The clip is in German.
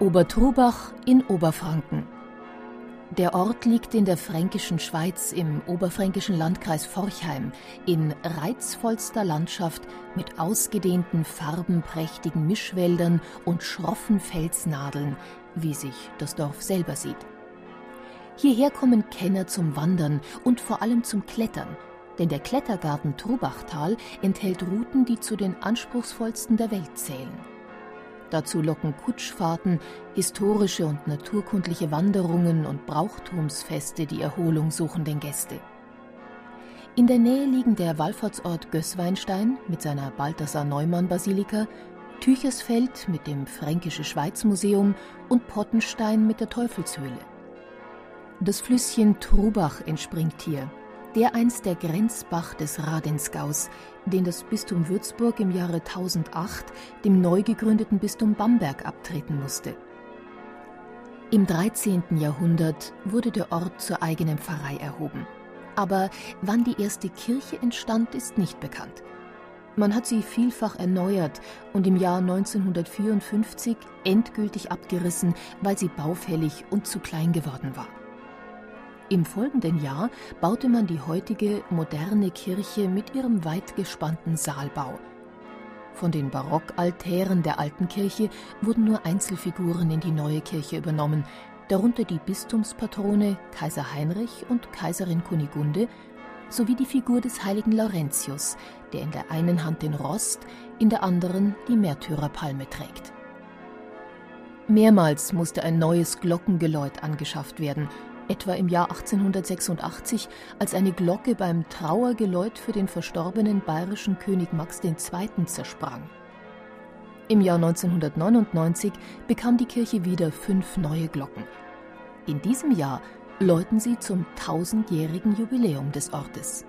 Obertrubach in Oberfranken. Der Ort liegt in der fränkischen Schweiz im oberfränkischen Landkreis Forchheim in reizvollster Landschaft mit ausgedehnten farbenprächtigen Mischwäldern und schroffen Felsnadeln, wie sich das Dorf selber sieht. Hierher kommen Kenner zum Wandern und vor allem zum Klettern, denn der Klettergarten Trubachtal enthält Routen, die zu den anspruchsvollsten der Welt zählen. Dazu locken Kutschfahrten, historische und naturkundliche Wanderungen und Brauchtumsfeste die Erholung suchenden Gäste. In der Nähe liegen der Wallfahrtsort Gößweinstein mit seiner Balthasar-Neumann-Basilika, Tüchersfeld mit dem Fränkische Schweiz-Museum und Pottenstein mit der Teufelshöhle. Das Flüsschen Trubach entspringt hier, der einst der Grenzbach des Radensgaus, den das Bistum Würzburg im Jahre 1008 dem neu gegründeten Bistum Bamberg abtreten musste. Im 13. Jahrhundert wurde der Ort zur eigenen Pfarrei erhoben. Aber wann die erste Kirche entstand, ist nicht bekannt. Man hat sie vielfach erneuert und im Jahr 1954 endgültig abgerissen, weil sie baufällig und zu klein geworden war. Im folgenden Jahr baute man die heutige moderne Kirche mit ihrem weit gespannten Saalbau. Von den Barockaltären der alten Kirche wurden nur Einzelfiguren in die neue Kirche übernommen, darunter die Bistumspatrone Kaiser Heinrich und Kaiserin Kunigunde sowie die Figur des heiligen Laurentius, der in der einen Hand den Rost, in der anderen die Märtyrerpalme trägt. Mehrmals musste ein neues Glockengeläut angeschafft werden, etwa im Jahr 1886, als eine Glocke beim Trauergeläut für den verstorbenen bayerischen König Max II. zersprang. Im Jahr 1999 bekam die Kirche wieder fünf neue Glocken. In diesem Jahr läuten sie zum tausendjährigen Jubiläum des Ortes.